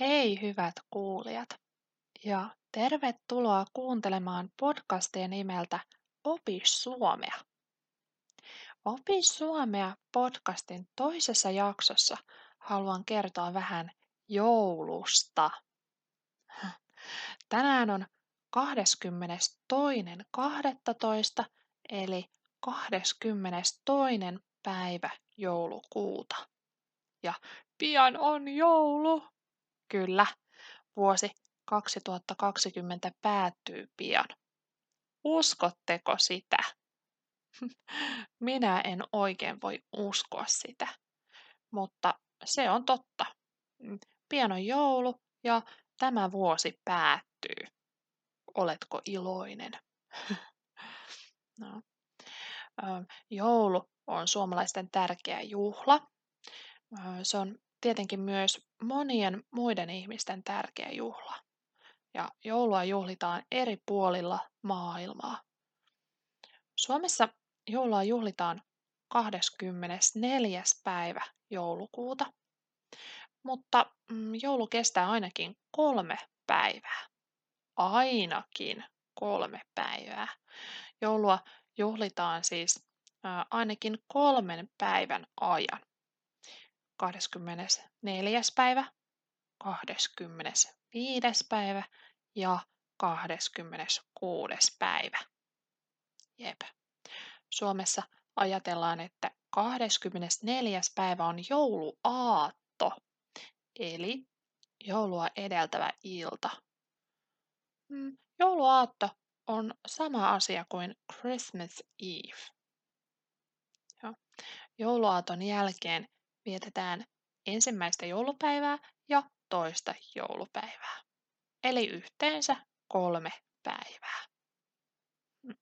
Hei hyvät kuulijat ja tervetuloa kuuntelemaan podcastia nimeltä Opi Suomea. Opi Suomea podcastin toisessa jaksossa haluan kertoa vähän joulusta. Tänään on 22.12. eli 22. päivä joulukuuta. Ja pian on joulu. Kyllä, vuosi 2020 päättyy pian. Uskotteko sitä? Minä en oikein voi uskoa sitä, mutta se on totta. Mm, pian on joulu ja tämä vuosi päättyy. Oletko iloinen? no. Joulu on suomalaisten tärkeä juhla. Se on tietenkin myös monien muiden ihmisten tärkeä juhla. Ja joulua juhlitaan eri puolilla maailmaa. Suomessa joulua juhlitaan 24. päivä joulukuuta, mutta mm, joulu kestää ainakin kolme päivää. Ainakin kolme päivää. Joulua juhlitaan siis ainakin kolmen päivän ajan. 24. päivä, 25. päivä ja 26. päivä. Jep. Suomessa ajatellaan, että 24. päivä on jouluaatto, eli joulua edeltävä ilta. Mm, jouluaatto on sama asia kuin Christmas Eve. Jouluaaton jälkeen vietetään ensimmäistä joulupäivää ja toista joulupäivää. Eli yhteensä kolme päivää. Hmm.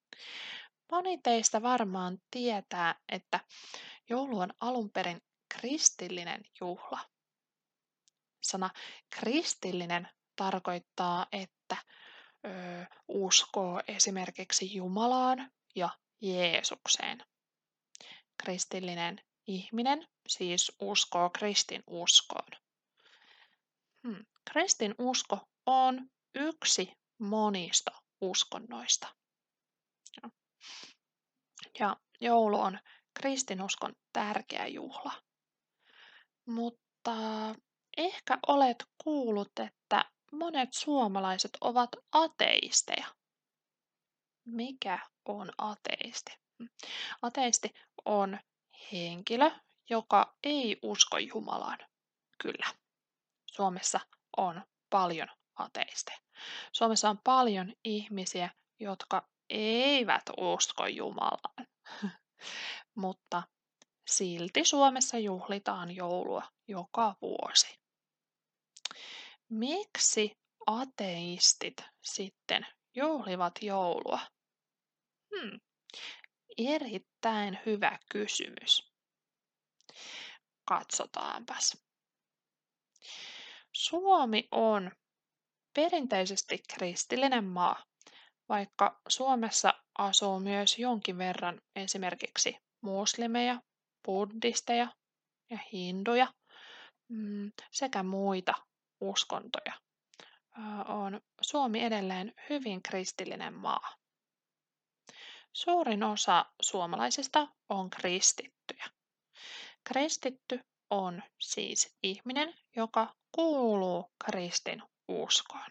Moni teistä varmaan tietää, että joulu on alun perin kristillinen juhla. Sana kristillinen tarkoittaa, että ö, uskoo esimerkiksi Jumalaan ja Jeesukseen. Kristillinen ihminen siis uskoo kristin uskoon. Hmm. Kristin usko on yksi monista uskonnoista. Ja joulu on kristinuskon tärkeä juhla. Mutta ehkä olet kuullut, että monet suomalaiset ovat ateisteja. Mikä on ateisti? Hmm. Ateisti on henkilö, joka ei usko Jumalaan. Kyllä. Suomessa on paljon ateisteja. Suomessa on paljon ihmisiä, jotka eivät usko Jumalaan. Mutta silti Suomessa juhlitaan joulua joka vuosi. Miksi ateistit sitten juhlivat joulua? Hmm. Erittäin hyvä kysymys. Katsotaanpas. Suomi on perinteisesti kristillinen maa, vaikka Suomessa asuu myös jonkin verran esimerkiksi muslimeja, buddhisteja ja hinduja mm, sekä muita uskontoja. On Suomi edelleen hyvin kristillinen maa. Suurin osa suomalaisista on kristittyjä. Kristitty on siis ihminen, joka kuuluu kristin uskoon.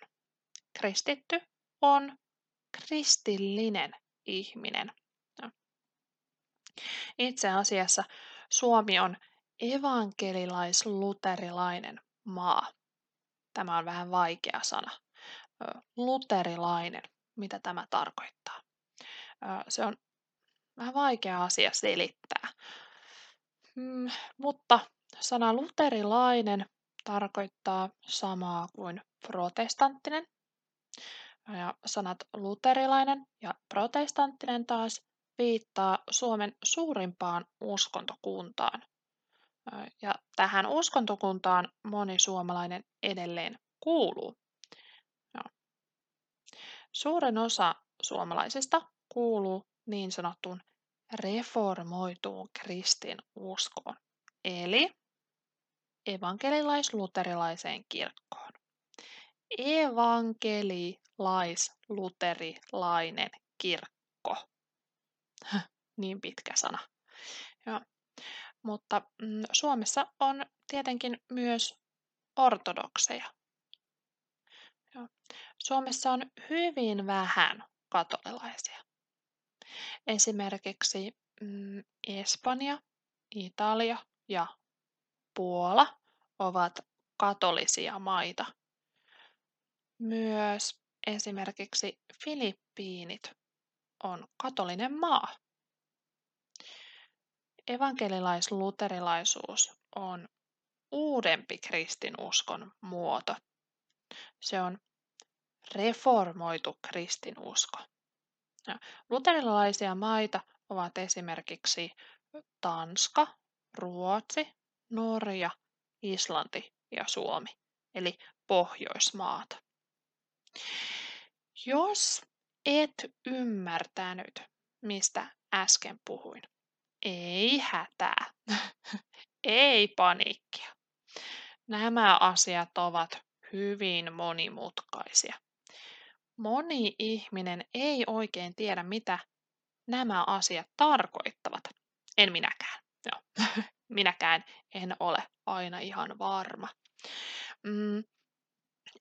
Kristitty on kristillinen ihminen. Itse asiassa Suomi on evankelilais-luterilainen maa. Tämä on vähän vaikea sana. Luterilainen, mitä tämä tarkoittaa? Se on vähän vaikea asia selittää. Mm, mutta sana luterilainen tarkoittaa samaa kuin protestanttinen. Ja sanat luterilainen ja protestanttinen taas viittaa Suomen suurimpaan uskontokuntaan. Ja tähän uskontokuntaan moni suomalainen edelleen kuuluu. Suurin osa suomalaisista kuuluu niin sanottuun reformoituun kristin uskoon, eli evankelilais-luterilaiseen kirkkoon. evankelilais-luterilainen kirkko. niin pitkä sana. Joo. Mutta mm, Suomessa on tietenkin myös ortodokseja. Joo. Suomessa on hyvin vähän katolilaisia. Esimerkiksi mm, Espanja, Italia ja Puola ovat katolisia maita. Myös esimerkiksi Filippiinit on katolinen maa. Evankelilais-luterilaisuus on uudempi kristinuskon muoto. Se on reformoitu kristinusko. Luterilaisia maita ovat esimerkiksi Tanska, Ruotsi, Norja, Islanti ja Suomi, eli Pohjoismaat. Jos et ymmärtänyt, mistä äsken puhuin, ei hätää, ei paniikkia. Nämä asiat ovat hyvin monimutkaisia. Moni ihminen ei oikein tiedä, mitä nämä asiat tarkoittavat. En minäkään. Joo. minäkään en ole aina ihan varma. Mm,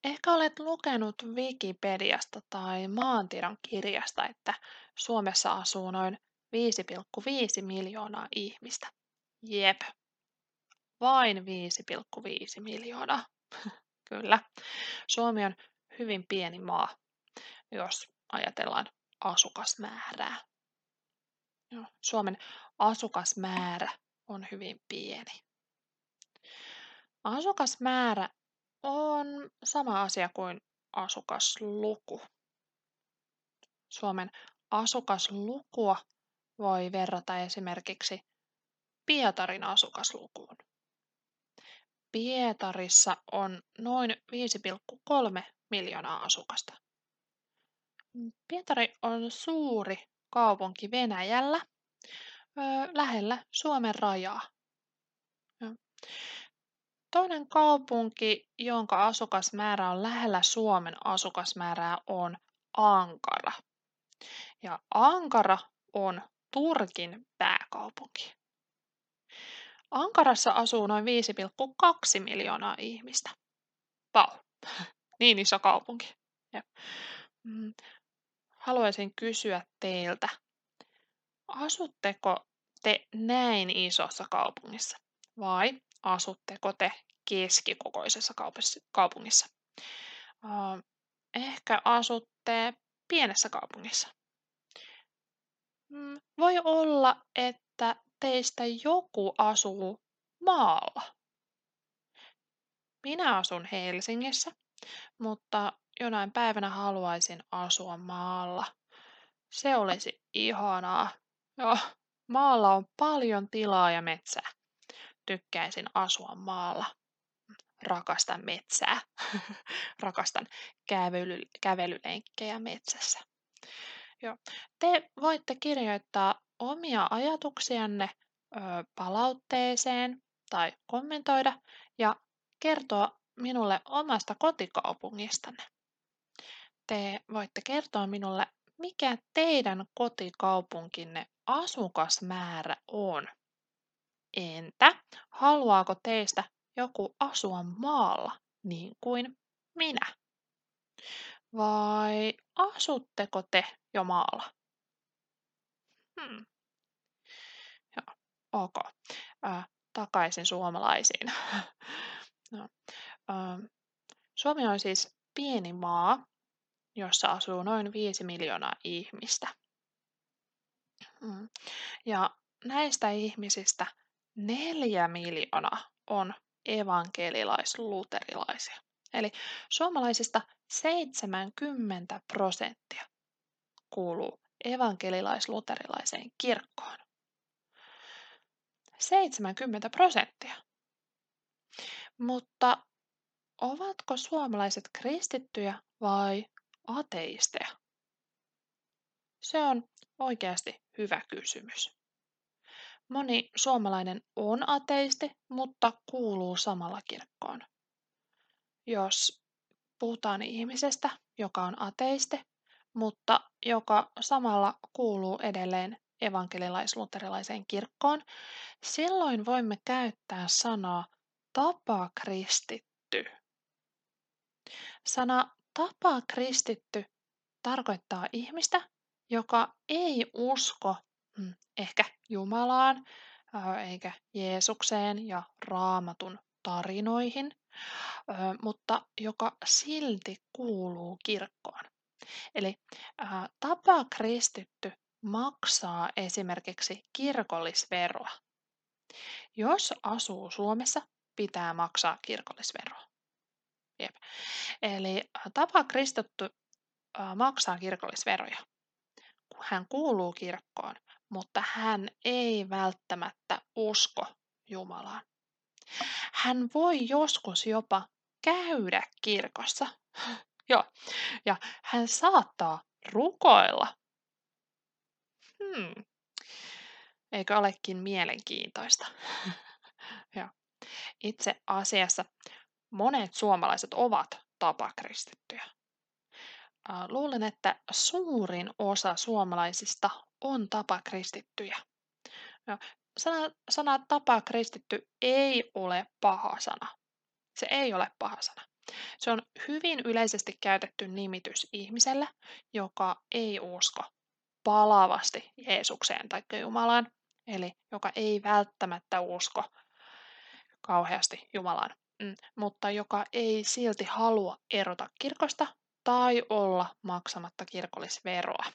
ehkä olet lukenut Wikipediasta tai maantiedon kirjasta, että Suomessa asuu noin 5,5 miljoonaa ihmistä. Jep, vain 5,5 miljoonaa. Kyllä. Suomi on hyvin pieni maa, jos ajatellaan asukasmäärää. Suomen asukasmäärä on hyvin pieni. Asukasmäärä on sama asia kuin asukasluku. Suomen asukaslukua voi verrata esimerkiksi Pietarin asukaslukuun. Pietarissa on noin 5,3 miljoonaa asukasta. Pietari on suuri kaupunki Venäjällä lähellä Suomen rajaa. Toinen kaupunki, jonka asukasmäärä on lähellä Suomen asukasmäärää, on Ankara. Ja Ankara on Turkin pääkaupunki. Ankarassa asuu noin 5,2 miljoonaa ihmistä. Pau, niin iso kaupunki. Mm, haluaisin kysyä teiltä, asutteko te näin isossa kaupungissa vai asutteko te keskikokoisessa kaupungissa? Ehkä asutte pienessä kaupungissa. Mm, voi olla, että teistä joku asuu maalla. Minä asun Helsingissä, mutta jonain päivänä haluaisin asua maalla. Se olisi ihanaa. Joo, maalla on paljon tilaa ja metsää. Tykkäisin asua maalla. Rakastan metsää. Rakastan kävely, kävelylenkkejä metsässä. Joo. Te voitte kirjoittaa omia ajatuksianne ö, palautteeseen tai kommentoida ja kertoa minulle omasta kotikaupungistanne. Te voitte kertoa minulle, mikä teidän kotikaupunkinne asukasmäärä on. Entä haluaako teistä joku asua maalla niin kuin minä? Vai asutteko te jo maalla? Hmm. Joo, ok. Äh, takaisin suomalaisiin. no. äh, Suomi on siis pieni maa, jossa asuu noin 5 miljoonaa ihmistä. Mm. Ja näistä ihmisistä neljä miljoonaa on evankelilais-luterilaisia. Eli suomalaisista 70 prosenttia kuuluu evankelilais-luterilaiseen kirkkoon. 70 prosenttia. Mutta ovatko suomalaiset kristittyjä vai ateisteja? Se on oikeasti hyvä kysymys. Moni suomalainen on ateisti, mutta kuuluu samalla kirkkoon. Jos puhutaan ihmisestä, joka on ateisti, mutta joka samalla kuuluu edelleen evankelilais-luterilaiseen kirkkoon, silloin voimme käyttää sanaa tapa kristitty. Sana tapa kristitty tarkoittaa ihmistä, joka ei usko mm, ehkä Jumalaan eikä Jeesukseen ja raamatun tarinoihin, mutta joka silti kuuluu kirkkoon. Eli tapa kristitty maksaa esimerkiksi kirkollisveroa. Jos asuu Suomessa, pitää maksaa kirkollisveroa. Jep. Eli tapa kristitty maksaa kirkollisveroja. Hän kuuluu kirkkoon, mutta hän ei välttämättä usko Jumalaan. Hän voi joskus jopa käydä kirkossa. Joo. Ja hän saattaa rukoilla. Hmm. Eikö olekin mielenkiintoista? ja. Itse asiassa monet suomalaiset ovat tapakristittyjä. Luulen, että suurin osa suomalaisista on tapakristittyjä. Sana, sana tapa kristitty ei ole paha sana. Se ei ole paha sana. Se on hyvin yleisesti käytetty nimitys ihmiselle, joka ei usko palavasti Jeesukseen tai Jumalaan, eli joka ei välttämättä usko kauheasti Jumalaan, mm, mutta joka ei silti halua erota kirkosta tai olla maksamatta kirkollisveroa.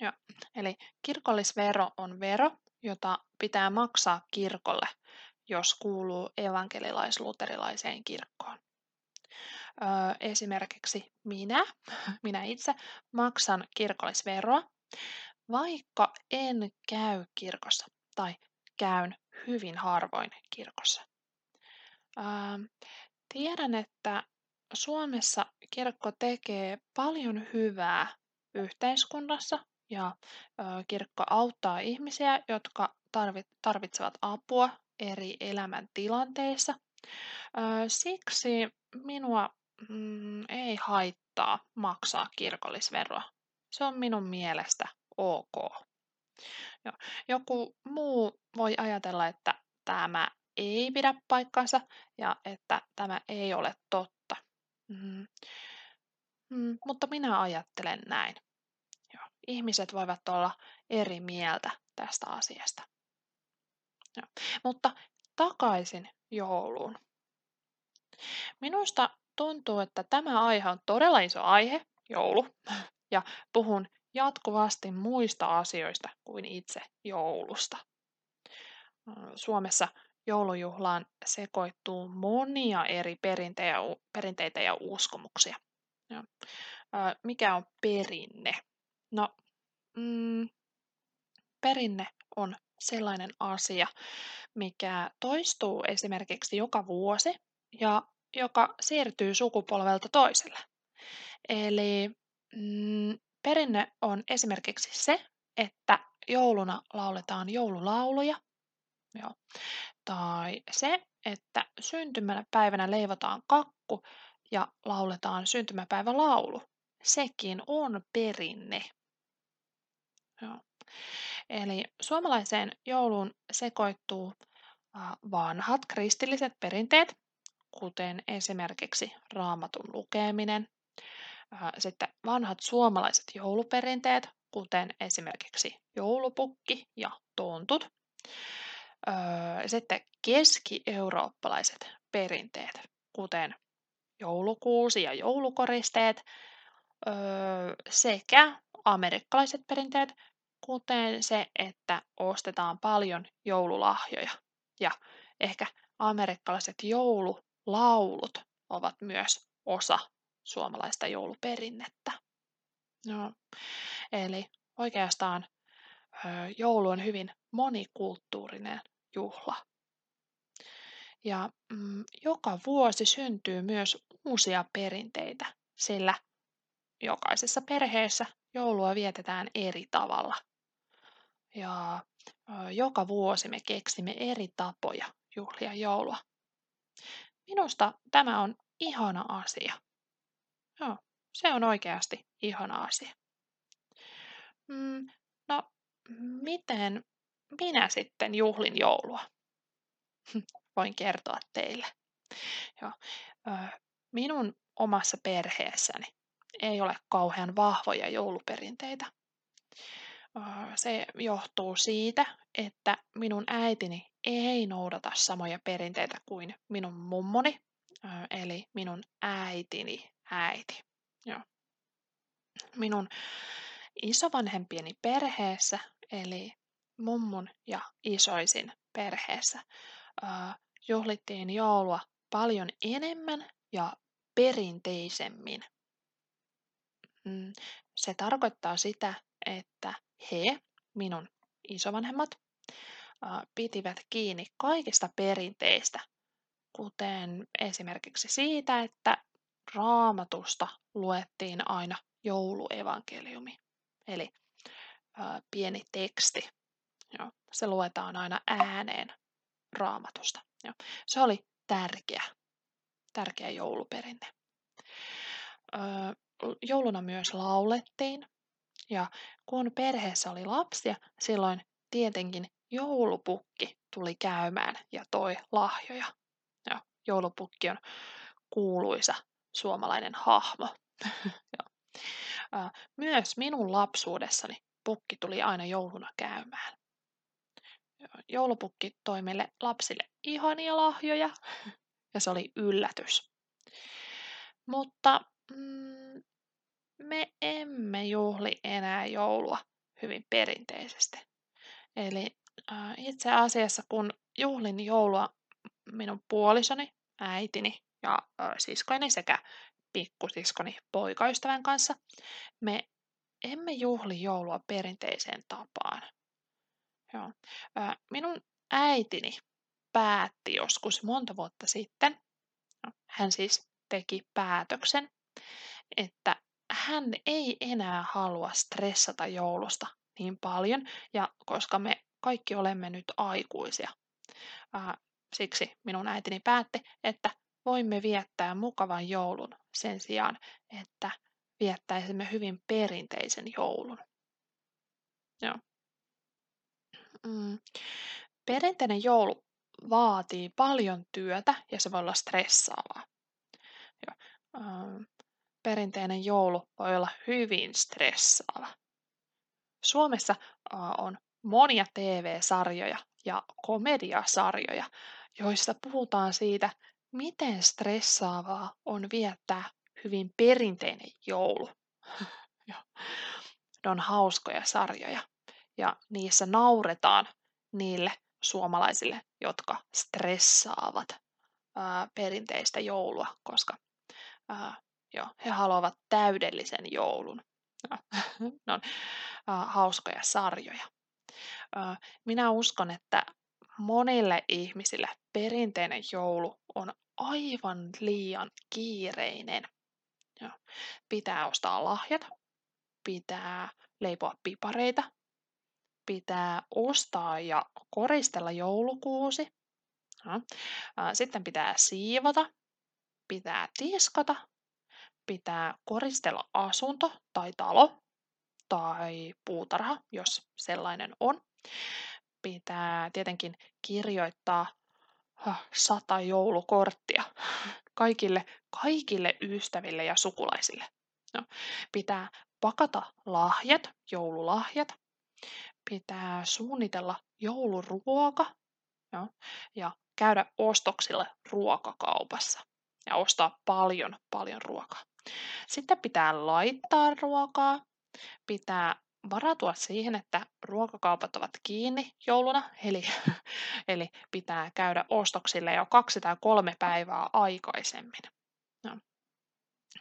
Ja, eli kirkollisvero on vero, jota pitää maksaa kirkolle, jos kuuluu evankelilais-luterilaiseen kirkkoon. Öö, esimerkiksi minä, minä itse maksan kirkollisveroa, vaikka en käy kirkossa tai käyn hyvin harvoin kirkossa. Öö, tiedän, että Suomessa kirkko tekee paljon hyvää yhteiskunnassa ja kirkko auttaa ihmisiä, jotka tarvitsevat apua eri elämäntilanteissa. Siksi minua mm, ei haittaa maksaa kirkollisveroa. Se on minun mielestä ok. Joku muu voi ajatella, että tämä ei pidä paikkansa ja että tämä ei ole totta. Mm. Mm, mutta minä ajattelen näin ihmiset voivat olla eri mieltä tästä asiasta. Ja, mutta takaisin jouluun. Minusta tuntuu, että tämä aihe on todella iso aihe, joulu, ja puhun jatkuvasti muista asioista kuin itse joulusta. Suomessa joulujuhlaan sekoittuu monia eri perinteitä ja uskomuksia. Mikä on perinne? No, mm, perinne on sellainen asia, mikä toistuu esimerkiksi joka vuosi ja joka siirtyy sukupolvelta toiselle. Eli mm, perinne on esimerkiksi se, että jouluna lauletaan joululauluja, joo. tai se, että syntymäpäivänä leivotaan kakku ja lauletaan syntymäpäivälaulu. Sekin on perinne. Joo. Eli suomalaiseen jouluun sekoittuu vanhat kristilliset perinteet, kuten esimerkiksi raamatun lukeminen, sitten vanhat suomalaiset jouluperinteet, kuten esimerkiksi joulupukki ja tontut, sitten keski-eurooppalaiset perinteet, kuten joulukuusi ja joulukoristeet, sekä amerikkalaiset perinteet, kuten se, että ostetaan paljon joululahjoja. Ja ehkä amerikkalaiset joululaulut ovat myös osa suomalaista jouluperinnettä. No, eli oikeastaan joulu on hyvin monikulttuurinen juhla. Ja mm, joka vuosi syntyy myös uusia perinteitä, sillä jokaisessa perheessä joulua vietetään eri tavalla. Ja joka vuosi me keksimme eri tapoja juhlia joulua. Minusta tämä on ihana asia. Joo, se on oikeasti ihana asia. Mm, no, miten minä sitten juhlin joulua? Voin kertoa teille. Joo, minun omassa perheessäni ei ole kauhean vahvoja jouluperinteitä. Se johtuu siitä, että minun äitini ei noudata samoja perinteitä kuin minun mummoni, eli minun äitini äiti. Joo. Minun isovanhempieni perheessä, eli mummun ja isoisin perheessä, juhlittiin joulua paljon enemmän ja perinteisemmin. Mm, se tarkoittaa sitä, että he, minun isovanhemmat, pitivät kiinni kaikista perinteistä, kuten esimerkiksi siitä, että raamatusta luettiin aina jouluevankeliumi, eli pieni teksti. Se luetaan aina ääneen raamatusta. se oli tärkeä, tärkeä jouluperinte. jouluna myös laulettiin, ja kun perheessä oli lapsia, silloin tietenkin joulupukki tuli käymään ja toi lahjoja. Ja joulupukki on kuuluisa suomalainen hahmo. Myös minun lapsuudessani pukki tuli aina jouluna käymään. Joulupukki toi meille lapsille ihania lahjoja ja se oli yllätys. Mutta mm, me emme juhli enää joulua hyvin perinteisesti. Eli äh, itse asiassa kun juhlin joulua minun puolisoni, äitini ja äh, siskoni sekä pikkusiskoni poikaystävän kanssa, me emme juhli joulua perinteiseen tapaan. Joo. Minun äitini päätti joskus monta vuotta sitten, no, hän siis teki päätöksen, että hän ei enää halua stressata joulusta niin paljon, ja koska me kaikki olemme nyt aikuisia, siksi minun äitini päätti, että voimme viettää mukavan joulun sen sijaan, että viettäisimme hyvin perinteisen joulun. Joo. Mm. Perinteinen joulu vaatii paljon työtä ja se voi olla stressaavaa. Joo. Ähm, perinteinen joulu voi olla hyvin stressaava. Suomessa on monia TV-sarjoja ja komediasarjoja, joissa puhutaan siitä, miten stressaavaa on viettää hyvin perinteinen joulu. ne on hauskoja sarjoja ja niissä nauretaan niille suomalaisille, jotka stressaavat ää, perinteistä joulua, koska ää, Joo, he haluavat täydellisen joulun. ne on uh, hauskoja sarjoja. Uh, minä uskon, että monille ihmisille perinteinen joulu on aivan liian kiireinen. Joo. Pitää ostaa lahjat, pitää leipoa pipareita, pitää ostaa ja koristella joulukuusi. Sitten pitää siivota, pitää tiskata pitää koristella asunto tai talo tai puutarha, jos sellainen on. Pitää tietenkin kirjoittaa sata joulukorttia kaikille, kaikille ystäville ja sukulaisille. No, pitää pakata lahjat, joululahjat. Pitää suunnitella jouluruoka no, ja käydä ostoksille ruokakaupassa ja ostaa paljon, paljon ruokaa. Sitten pitää laittaa ruokaa, pitää varatua siihen, että ruokakaupat ovat kiinni jouluna, eli, eli pitää käydä ostoksille jo kaksi tai kolme päivää aikaisemmin. No.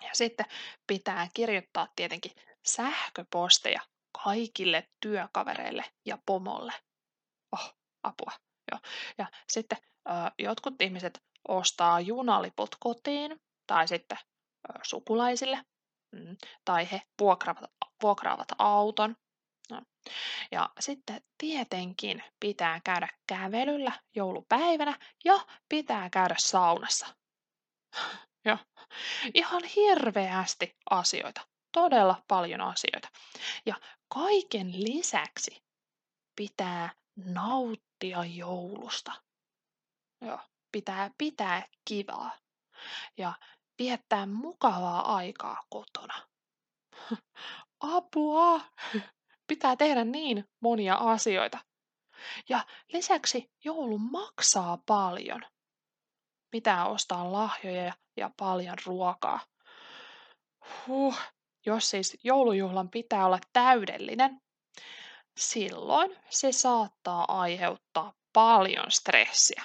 Ja sitten pitää kirjoittaa tietenkin sähköposteja kaikille työkavereille ja pomolle. Oh, apua. Joo. Ja sitten ö, jotkut ihmiset ostaa junaliput kotiin tai sitten sukulaisille, mm, tai he vuokraavat, vuokraavat auton. No. Ja sitten tietenkin pitää käydä kävelyllä joulupäivänä ja pitää käydä saunassa. ja, Ihan hirveästi asioita. Todella paljon asioita. Ja kaiken lisäksi pitää nauttia joulusta. Joo, pitää pitää kivaa ja viettää mukavaa aikaa kotona. Apua! Pitää tehdä niin monia asioita. Ja lisäksi joulu maksaa paljon. Pitää ostaa lahjoja ja paljon ruokaa. Huh. Jos siis joulujuhlan pitää olla täydellinen, silloin se saattaa aiheuttaa paljon stressiä.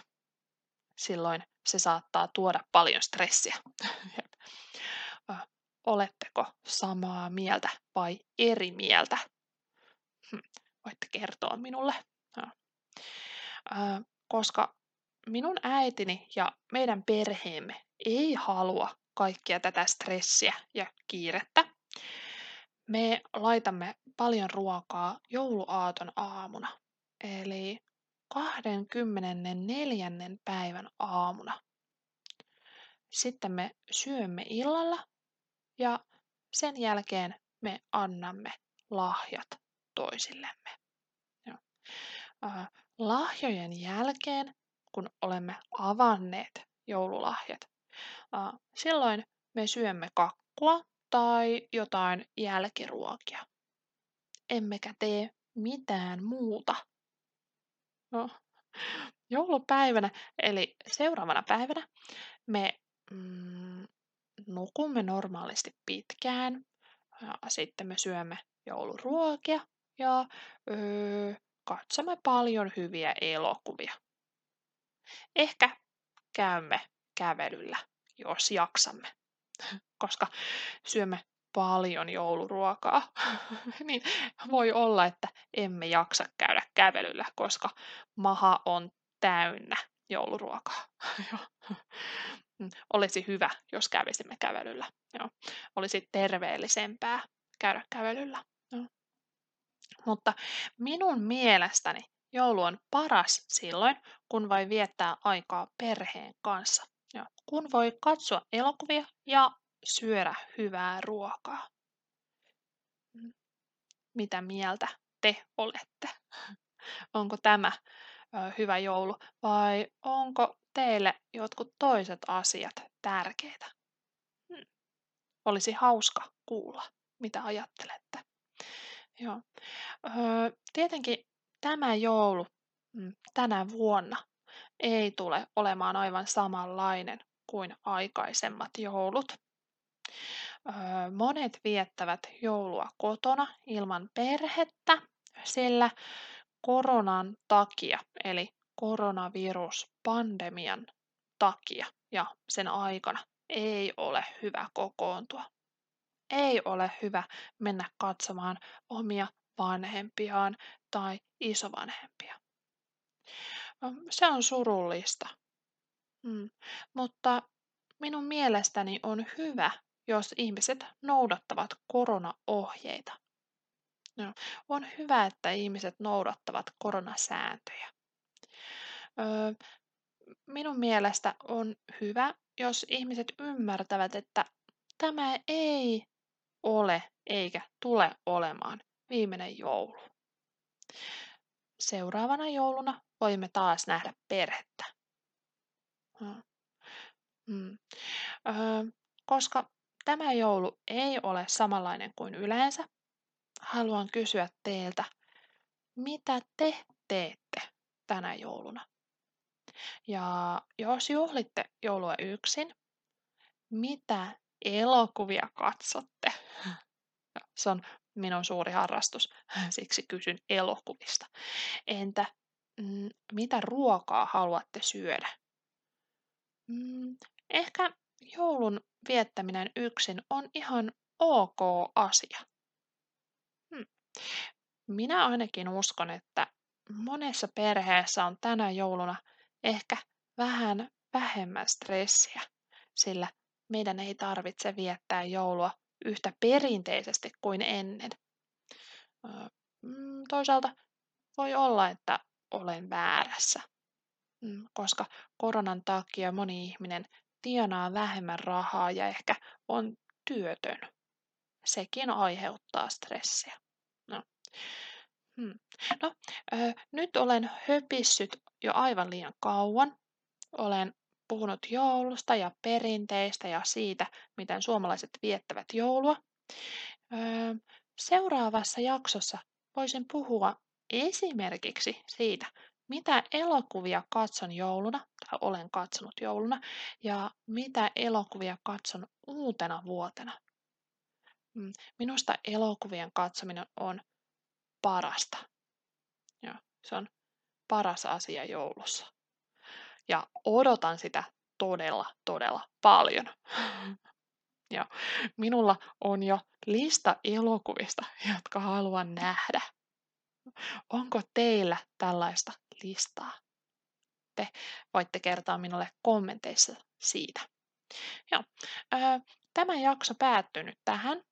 Silloin se saattaa tuoda paljon stressiä. Oletteko samaa mieltä vai eri mieltä? Hm, voitte kertoa minulle. Koska minun äitini ja meidän perheemme ei halua kaikkia tätä stressiä ja kiirettä. Me laitamme paljon ruokaa jouluaaton aamuna, eli 24. päivän aamuna. Sitten me syömme illalla ja sen jälkeen me annamme lahjat toisillemme. lahjojen jälkeen, kun olemme avanneet joululahjat, silloin me syömme kakkua tai jotain jälkiruokia. Emmekä tee mitään muuta. No, joulupäivänä, eli seuraavana päivänä, me mm, nukumme normaalisti pitkään. Ja sitten me syömme jouluruokia ja öö, katsomme paljon hyviä elokuvia. Ehkä käymme kävelyllä, jos jaksamme, koska syömme paljon jouluruokaa, niin voi olla, että emme jaksa käydä kävelyllä, koska maha on täynnä jouluruokaa. Mm, olisi hyvä, jos kävisimme kävelyllä. Joo. Olisi terveellisempää käydä kävelyllä. Joo. Mutta minun mielestäni joulu on paras silloin, kun voi viettää aikaa perheen kanssa. Joo. Kun voi katsoa elokuvia ja syödä hyvää ruokaa. Mitä mieltä te olette? Onko tämä hyvä joulu vai onko teille jotkut toiset asiat tärkeitä? Hmm. Olisi hauska kuulla, mitä ajattelette. Joo. Öö, tietenkin tämä joulu mm, tänä vuonna ei tule olemaan aivan samanlainen kuin aikaisemmat joulut. Monet viettävät joulua kotona ilman perhettä, sillä koronan takia, eli koronaviruspandemian takia ja sen aikana ei ole hyvä kokoontua. Ei ole hyvä mennä katsomaan omia vanhempiaan tai isovanhempia. Se on surullista. Mm. Mutta minun mielestäni on hyvä, jos ihmiset noudattavat koronaohjeita. No, on hyvä, että ihmiset noudattavat koronasääntöjä. Öö, minun mielestä on hyvä, jos ihmiset ymmärtävät, että tämä ei ole eikä tule olemaan viimeinen joulu. Seuraavana jouluna voimme taas nähdä perhettä. Hmm. Öö, koska tämä joulu ei ole samanlainen kuin yleensä, haluan kysyä teiltä, mitä te teette tänä jouluna? Ja jos juhlitte joulua yksin, mitä elokuvia katsotte? Se on minun suuri harrastus, siksi kysyn elokuvista. Entä mm, mitä ruokaa haluatte syödä? Mm, ehkä joulun viettäminen yksin on ihan ok asia. Hmm. Minä ainakin uskon, että monessa perheessä on tänä jouluna ehkä vähän vähemmän stressiä, sillä meidän ei tarvitse viettää joulua yhtä perinteisesti kuin ennen. Mm, toisaalta voi olla, että olen väärässä, mm, koska koronan takia moni ihminen tienaa vähemmän rahaa ja ehkä on työtön. Sekin aiheuttaa stressiä. No. Hmm. No, ö, nyt olen höpissyt jo aivan liian kauan. Olen puhunut joulusta ja perinteistä ja siitä, miten suomalaiset viettävät joulua. Ö, seuraavassa jaksossa voisin puhua esimerkiksi siitä, mitä elokuvia katson jouluna, tai olen katsonut jouluna, ja mitä elokuvia katson uutena vuotena. Mm, minusta elokuvien katsominen on parasta. Ja se on paras asia joulussa. Ja odotan sitä todella, todella paljon. Ja minulla on jo lista elokuvista, jotka haluan nähdä. Onko teillä tällaista listaa? Te voitte kertoa minulle kommenteissa siitä. Joo. Tämä jakso päättyy nyt tähän.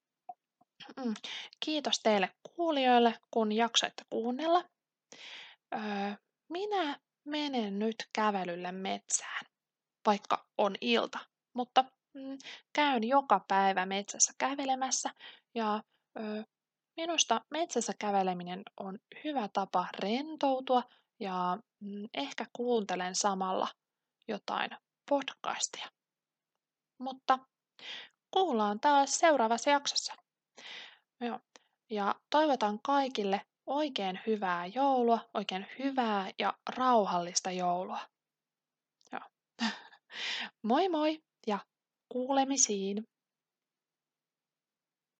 Mm. Kiitos teille kuulijoille, kun jaksoitte kuunnella. Minä menen nyt kävelylle metsään, vaikka on ilta, mutta mm, käyn joka päivä metsässä kävelemässä ja Minusta metsässä käveleminen on hyvä tapa rentoutua ja mm, ehkä kuuntelen samalla jotain podcastia. Mutta kuullaan taas seuraavassa jaksossa. Joo. Ja toivotan kaikille oikein hyvää joulua, oikein hyvää ja rauhallista joulua. Joo. moi moi ja kuulemisiin!